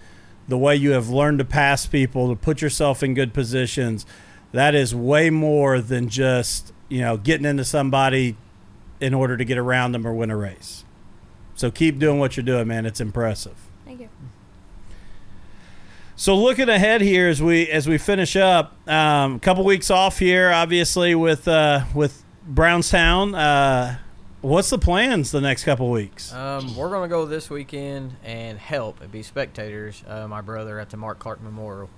the way you have learned to pass people, to put yourself in good positions, that is way more than just, you know, getting into somebody in order to get around them or win a race. So keep doing what you're doing, man. It's impressive. Thank you. So looking ahead here as we as we finish up, um, a couple weeks off here, obviously with uh, with Brownstown. Uh, what's the plans the next couple weeks? Um, we're gonna go this weekend and help and be spectators. Uh, my brother at the Mark Clark Memorial,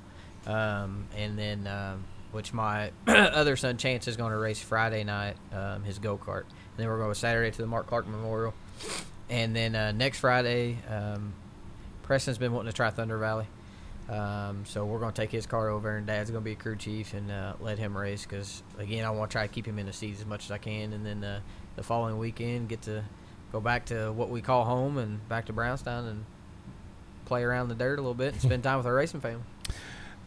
um, and then um, which my other son Chance is going to race Friday night, um, his go kart. And then we're going to Saturday to the Mark Clark Memorial, and then uh, next Friday, um, Preston's been wanting to try Thunder Valley. Um, so we're going to take his car over, and Dad's going to be a crew chief and uh, let him race. Because again, I want to try to keep him in the seats as much as I can, and then uh, the following weekend get to go back to what we call home and back to Brownstown and play around the dirt a little bit and spend time with our racing family.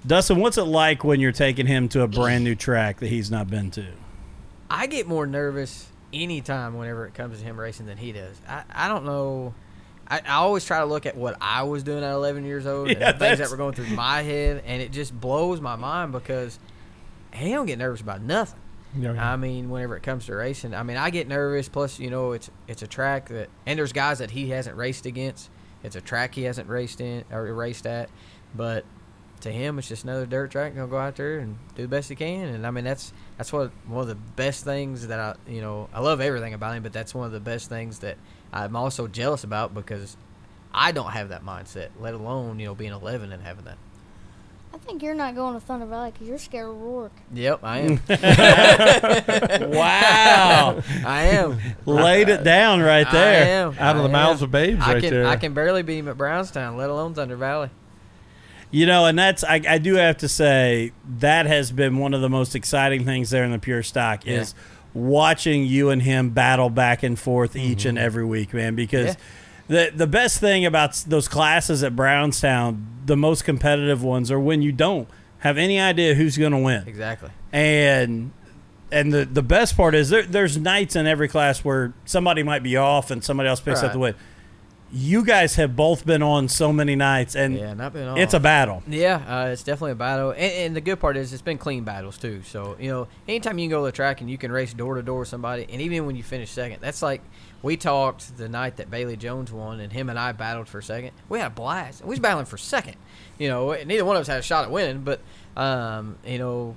Dusten, what's it like when you're taking him to a brand new track that he's not been to? I get more nervous anytime whenever it comes to him racing than he does. I, I don't know. I, I always try to look at what I was doing at 11 years old Yeah, and things that were going through my head, and it just blows my mind because he don't get nervous about nothing. Yeah. I mean, whenever it comes to racing, I mean, I get nervous. Plus, you know, it's it's a track that, and there's guys that he hasn't raced against. It's a track he hasn't raced in or raced at, but to him, it's just another dirt track. Gonna go out there and do the best he can. And I mean, that's that's what one of the best things that I, you know, I love everything about him, but that's one of the best things that I'm also jealous about because I don't have that mindset. Let alone you know being 11 and having that. I think you're not going to Thunder Valley because you're scared of Rourke. Yep, I am. Wow, I am. laid it down right I there. am. Out of I the mouths of babes I right can there. I can barely beat him at Brownstown, let alone Thunder Valley. You know, and that's I, I do have to say that has been one of the most exciting things there in the pure stock Yeah. is watching you and him battle back and forth each mm-hmm. and every week, man. Because the the best thing about those classes at Brownstown, the most competitive ones, are when you don't have any idea who's going to win. Exactly. and and the the best part is there, there's nights in every class where somebody might be off and somebody else picks up the win. You guys have both been on so many nights, and Yeah, not been it's a battle. Yeah, uh, it's definitely a battle, and, and the good part is it's been clean battles too. So you know, anytime you can go to the track and you can race door to door with somebody, and even when you finish second, that's like we talked the night that Bailey Jones won, and him and I battled for second. We had a blast. We was battling for second. You know, neither one of us had a shot at winning, but um, you know,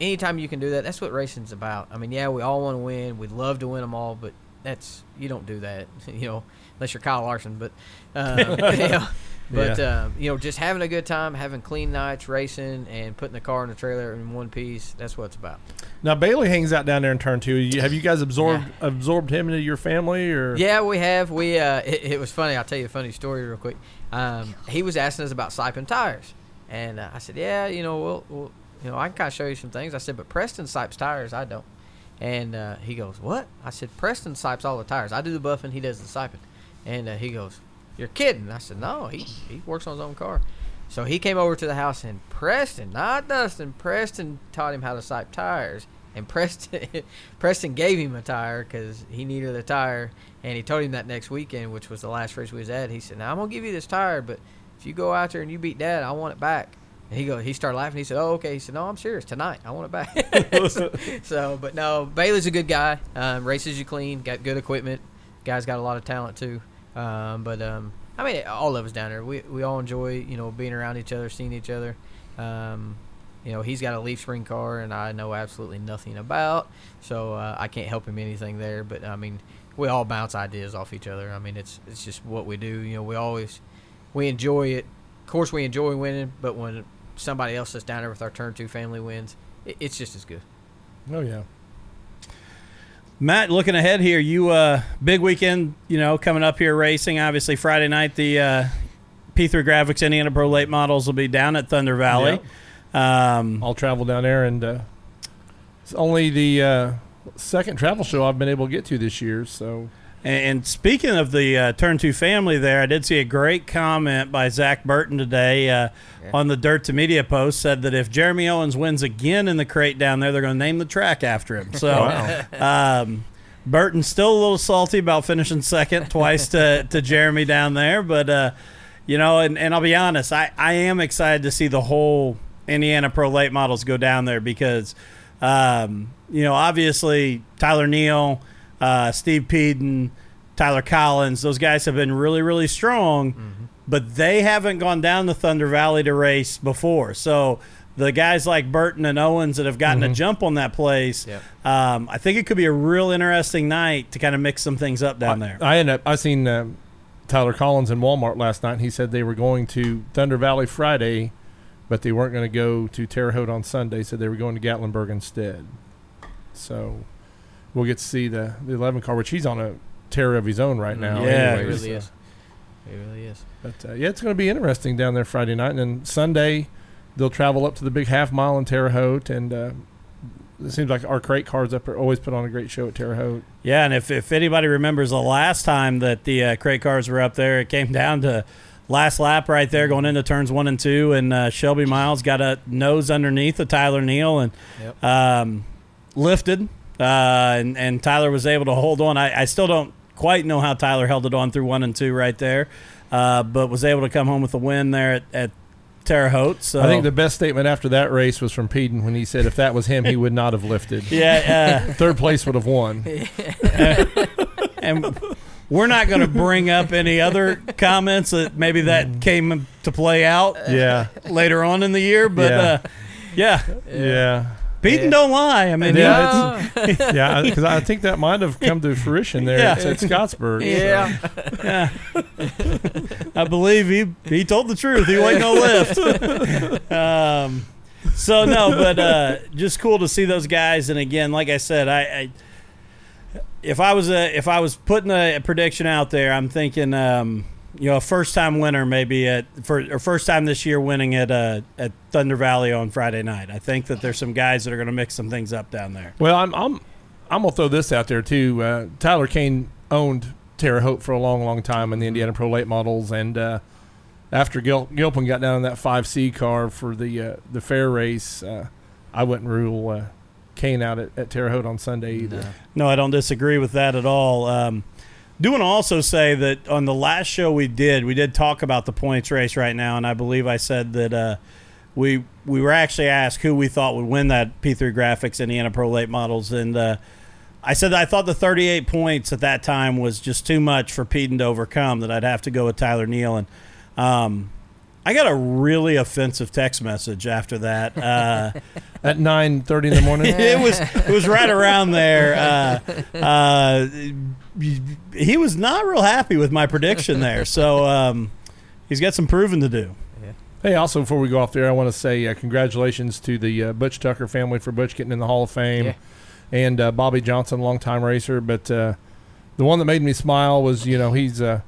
anytime you can do that, that's what racing's about. I mean, yeah, we all want to win. We'd love to win them all, but that's you don't do that. You know, unless you're Kyle Larson, but um, you know, But Yeah. um, you know, just having a good time, having clean nights, racing, and putting the car in the trailer in one piece. That's what it's about. Now Bailey hangs out down there in turn two. Have you guys absorbed absorbed him into your family or? Yeah, we have. We uh, it, it was funny. I'll tell you a funny story real quick. Um, he was asking us about siping tires, and uh, I said, "Yeah, you know, we'll, we'll you know, I can kind of show you some things." I said, "But Preston sipes tires, I don't." And uh, he goes, "What?" I said, "Preston sipes all the tires. I do the buffing, he does the siping." And uh, he goes, "You're kidding?" I said, "No, he he works on his own car." So he came over to the house, and Preston, not Dusten, Preston taught him how to sipe tires. And Preston, Preston gave him a tire because he needed a tire, and he told him that next weekend, which was the last race we was at. He said, "Now I'm gonna give you this tire, but if you go out there and you beat Dad, I want it back." And he go, he started laughing. He said, "Oh, okay." He said, "No, I'm serious. Tonight, I want it back." so, so, but no, Bailey's a good guy. Um, races you clean, got good equipment. Guy's got a lot of talent too. Um, but um, I mean, all of us down there, we we all enjoy you know being around each other, seeing each other. Um, you know, he's got a Leaf Spring car, and I know absolutely nothing about, so uh, I can't help him anything there. But I mean, we all bounce ideas off each other. I mean, it's it's just what we do. You know, we always we enjoy it. Of course, we enjoy winning, but when somebody else that's down there with our turn two family wins, it, it's just as good. Oh yeah. Matt, looking ahead here, you uh, big weekend, you know, coming up here racing. Obviously, Friday night the uh, P3 Graphics Indiana Pro Late Models will be down at Thunder Valley. Um, I'll travel down there, and uh, it's only the uh, second travel show I've been able to get to this year. So and speaking of the uh, Turn Two family, there, I did see a great comment by Zach Burton today uh, on the Dirt to Media post. Said that if Jeremy Owens wins again in the crate down there, they're going to name the track after him. So, Wow. um, Burton's still a little salty about finishing second twice to, to Jeremy down there, but uh, you know, and, and I'll be honest, I, I am excited to see the whole Indiana Pro Late Models go down there because, um, you know, obviously Tyler Neal, uh, Steve Peden, Tyler Collins, those guys have been really, really strong, but they haven't gone down to Thunder Valley to race before. So the guys like Burton and Owens that have gotten a jump on that place, Yep. um, I think it could be a real interesting night to kind of mix some things up down there. I end up. I seen um, Tyler Collins in Walmart last night. and He said they were going to Thunder Valley Friday, but they weren't going to go to Terre Haute on Sunday. Said they were going to Gatlinburg instead. So we'll get to see the the 11 car, which he's on a tear of his own right now. Yeah, it really so- is. It really is. But uh, yeah, it's going to be interesting down there Friday night, and then Sunday they'll travel up to the big half mile in Terre Haute, and uh, it seems like our crate cars up there always put on a great show at Terre Haute. Yeah, and if, if anybody remembers the last time that the uh, crate cars were up there, it came down to last lap right there going into turns one and two, and uh, Shelby Miles got a nose underneath of Tyler Neal and Yep. um, lifted, uh, and, and Tyler was able to hold on. I, I still don't quite know how Tyler held it on through one and two right there, uh, but was able to come home with a win there at, at Terre Haute. So I think the best statement after that race was from Peden when he said if that was him, he would not have lifted. yeah. Uh, Third place would have won. and we're not going to bring up any other comments that maybe that came to play out Yeah, later on in the year. But Yeah. uh, yeah, yeah, Peyton Yeah. don't lie. I mean, Yeah, yeah, yeah. Because I think that might have come to fruition there Yeah. at, at Scottsburg. so. yeah. I believe he he told the truth. He wasn't gonna lift. um, so no, but uh, just cool to see those guys. And again, like I said, I, I if I was a if I was putting a, prediction out there, I'm thinking. Um, you know, a first time winner maybe at for or first time this year winning at uh, at Thunder Valley on Friday night. I think that there's some guys that are going to mix some things up down there. Well, I'm I'm I'm gonna throw this out there too. Uh, Tyler Kane owned Terre Haute for a long, long time in the Indiana Pro Late Models, and uh, after Gil- Gilpin got down in that five C car for the uh, the fair race, uh, I wouldn't rule uh, Kane out at, at Terre Haute on Sunday either. No, I don't disagree with that at all. Um, do want to also say that on the last show we did, we did talk about the points race right now, and I believe I said that uh, we we were actually asked who we thought would win that P3 Graphics Indiana Pro Late Models, and uh, I said that I thought the 38 points at that time was just too much for Peden to overcome. That I'd have to go with Tyler Neal, and um, I got a really offensive text message after that. Uh, At nine thirty in the morning. it was it was right around there. Uh, uh, he was not real happy with my prediction there. So um, he's got some proving to do. Hey, also before we go off there, I want to say uh, congratulations to the uh, Butch Tucker family for Butch getting in the Hall of Fame, Yeah. and uh, Bobby Johnson, longtime racer. But uh, the one that made me smile was, you know, he's uh,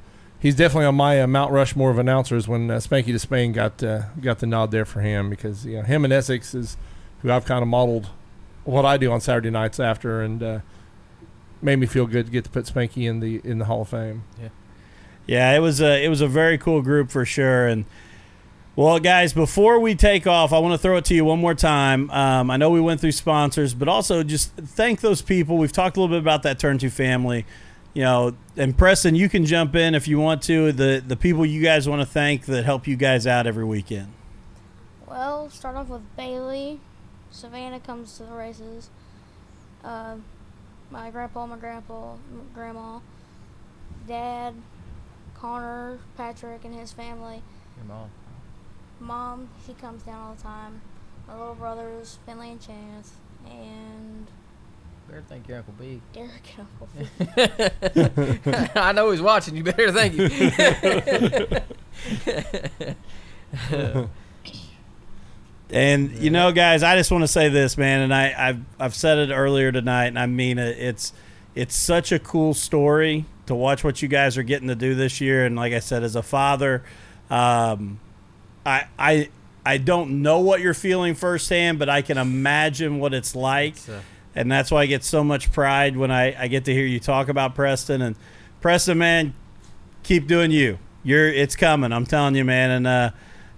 he's definitely on my uh, Mount Rushmore of announcers when uh, Spanky to Spain got uh, got the nod there for him because you know him and Essex is who I've kind of modeled what I do on Saturday nights after, and uh, made me feel good to get to put Spanky in the in the Hall of Fame. Yeah, yeah, it was a it was a very cool group for sure. And well, guys, before we take off, I want to throw it to you one more time. Um, I know we went through sponsors, but also just thank those people. We've talked a little bit about that Turn Two family. You know, and Preston, you can jump in if you want to. The the people you guys want to thank that help you guys out every weekend. Well, start off with Bailey. Savannah comes to the races. Uh, my grandpa, my grandpa, m- grandma, dad, Connor, Patrick, and his family. Your mom. Mom, she comes down all the time. My little brothers, Finley and Chance, and Better thank your Uncle B. Derek and Uncle Phil. I know he's watching. You better thank you. And you know, guys, I just want to say this, man, and I, I've I've said it earlier tonight, and I mean it. It's it's such a cool story to watch what you guys are getting to do this year. And like I said, as a father, um, I I I don't know what you're feeling firsthand, but I can imagine what it's like, It's, uh, and that's why I get so much pride when I I get to hear you talk about Preston and Preston, man. Keep doing you. You're it's coming. I'm telling you, man, and uh,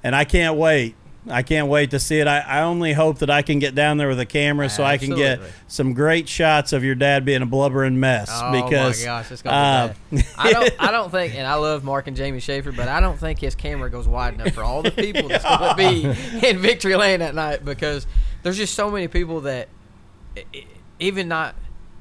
and I can't wait. I can't wait to see it. I, I only hope that I can get down there with a camera so I can get some great shots of your dad being a blubbering mess. Oh because my gosh, it's gonna be uh, bad. I don't, I don't think, and I love Mark and Jamie Schaefer, but I don't think his camera goes wide enough for all the people that's gonna be in Victory Lane that night because there's just so many people that even not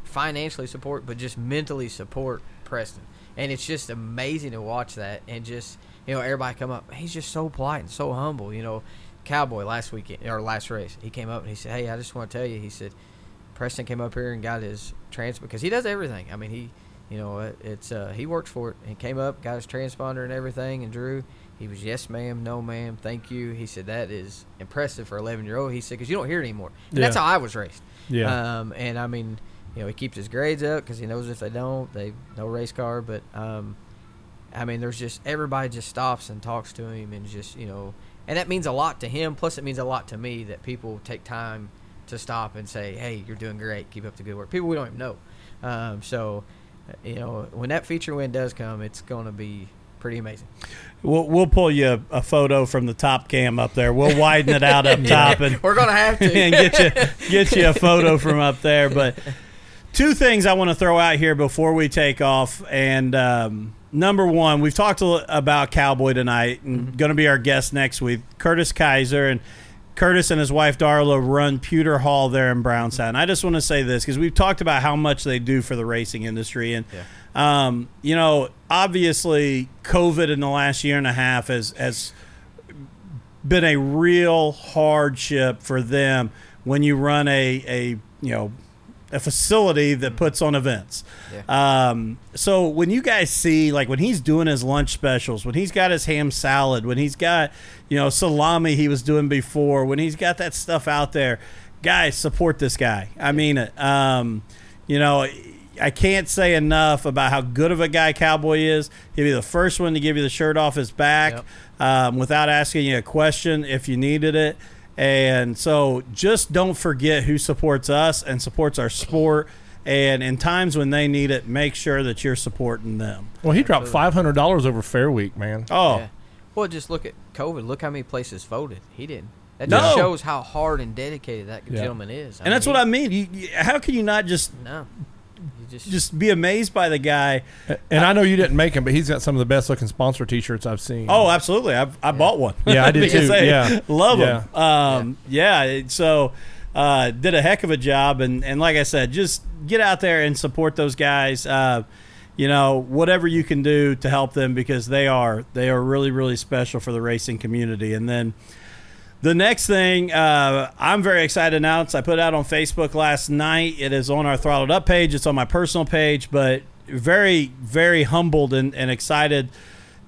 financially support, but just mentally support Preston, and it's just amazing to watch that and just you know everybody come up. He's just so polite and so humble, you know. Cowboy last weekend or last race, he came up and he said, "Hey, I just want to tell you," he said, Preston came up here and got his transfer because he does everything. I mean, he, you know, it, it's uh, he works for it. He came up, got his transponder and everything, and drew. He was yes, ma'am, no, ma'am, thank you. He said that is impressive for 11 year old. He said because you don't hear it anymore. And That's how I was raised. Yeah. Um, and I mean, you know, he keeps his grades up because he knows if they don't, they no race car. But um, I mean, there's just everybody just stops and talks to him and just you know, and that means a lot to him. Plus, it means a lot to me that people take time to stop and say, "Hey, you're doing great. Keep up the good work." People we don't even know. Um, so, uh, you know, when that feature win does come, it's going to be pretty amazing. we'll, we'll pull you a, a photo from the top cam up there. We'll widen it out up top and We're going to have to. and get you get you a photo from up there. But two things I want to throw out here before we take off. And um, number one, we've talked a about Cowboy tonight, and going to be our guest next week, Curtis Kaiser, and Curtis and his wife Darla run Pewter Hall there in Brownstown. I just want to say this because we've talked about how much they do for the racing industry, and um, you know, obviously, COVID in the last year and a half has has been a real hardship for them when you run a, a you know a facility that puts on events. Um, so when you guys see like when he's doing his lunch specials, when he's got his ham salad, when he's got you know salami he was doing before, when he's got that stuff out there, guys support this guy. I mean it. Um, you know. I can't say enough about how good of a guy Cowboy is. He'll be the first one to give you the shirt off his back Yep. um, without asking you a question if you needed it. And so just don't forget who supports us and supports our sport. And in times when they need it, make sure that you're supporting them. Well, he dropped five hundred dollars over Fair Week, man. Oh, Yeah. Well, just look at COVID. Look how many places voted. He didn't. That No. just shows how hard and dedicated that Yeah. gentleman is. and that's what I mean. You, you, how can you not just No. You just, just be amazed by the guy? And I know you didn't make him, but he's got some of the best looking sponsor T-shirts I've seen. Oh, absolutely. I've, I bought one. Yeah, I did too. they Yeah. love Yeah. them. Um, yeah. it- So uh, did a heck of a job, and and like I said, just get out there and support those guys. Uh, you know, whatever you can do to help them because they are they are really really special for the racing community. And then. The next thing uh, I'm very excited to announce, I put out on Facebook last night. It is on our Throttled Up page. It's on my personal page, but very, very humbled and, and excited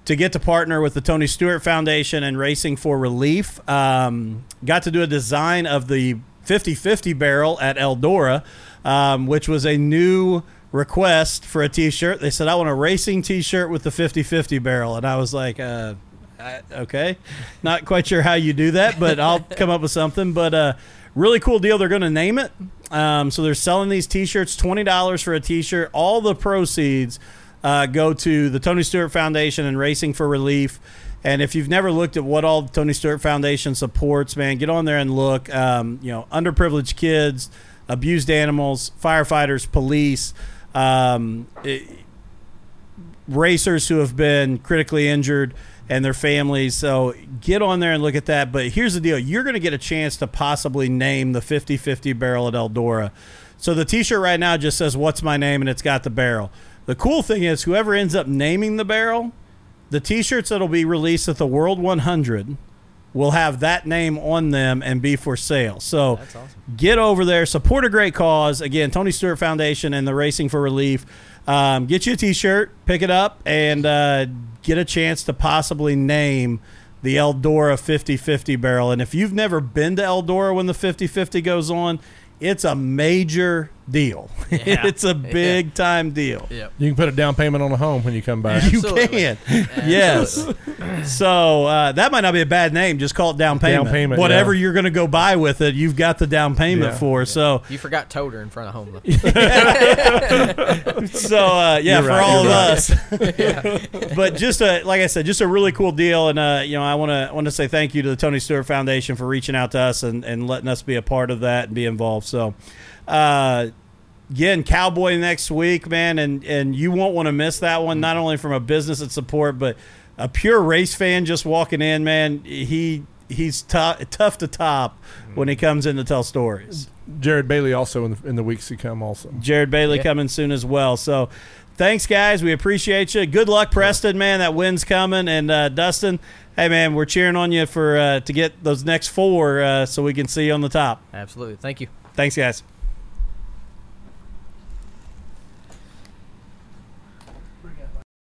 to get to partner with the Tony Stewart Foundation and Racing for Relief. Um, got to do a design of the 50 50 barrel at Eldora, um, which was a new request for a t shirt. They said, I want a racing t shirt with the 50 50 barrel. And I was like, uh, I- okay, not quite sure how you do that, but I'll come up with something. But uh, really cool deal. They're going to name it. Um, so they're selling these T-shirts, twenty dollars for a T-shirt. All the proceeds uh, go to the Tony Stewart Foundation and Racing for Relief. And if you've never looked at what all the Tony Stewart Foundation supports, man, get on there and look. Um, you know, underprivileged kids, abused animals, firefighters, police. Um, it- racers who have been critically injured and their families. So get on there and look at that. But here's the deal you're going to get a chance to possibly name the 50 50 barrel at Eldora. So the t shirt right now just says, What's my name? and it's got the barrel. The cool thing is, whoever ends up naming the barrel, the t shirts that'll be released at the World 100 will have that name on them and be for sale. So awesome. get over there, support a great cause. Again, Tony Stewart Foundation and the Racing for Relief. Um, get you a T-shirt, pick it up, and uh, get a chance to possibly name the Eldora 50-50 barrel. And if you've never been to Eldora when the 50-50 goes on, it's a major deal. Yeah. it's a big time deal. Yep. You can put a down payment on a home when you come back. You Absolutely. can. Yes. so uh, that might not be a bad name. Just call it down payment. Down payment, Whatever yeah. you're going to go buy with it, you've got the down payment Yeah. for. So You forgot Toter in front of home. So uh, yeah, You're for right, all of you're us. but just a like I said, just a really cool deal, and uh, you know, I want to want to say thank you to the Tony Stewart Foundation for reaching out to us and, and letting us be a part of that and be involved. So, uh, again, Cowboy next week, man, and and you won't want to miss that one. Not only from a business and support, but a pure race fan just walking in, man. He he's tou- tough to top when he comes in to tell stories. Jared Bailey also in the, in the weeks to come also. Jared Bailey Yeah. coming soon as well. So thanks, guys. We appreciate you. Good luck, Preston, man. That win's coming. And uh, Dusten, hey, man, we're cheering on you for uh, to get those next four uh, so we can see you on the top. Absolutely. Thank you. Thanks, guys.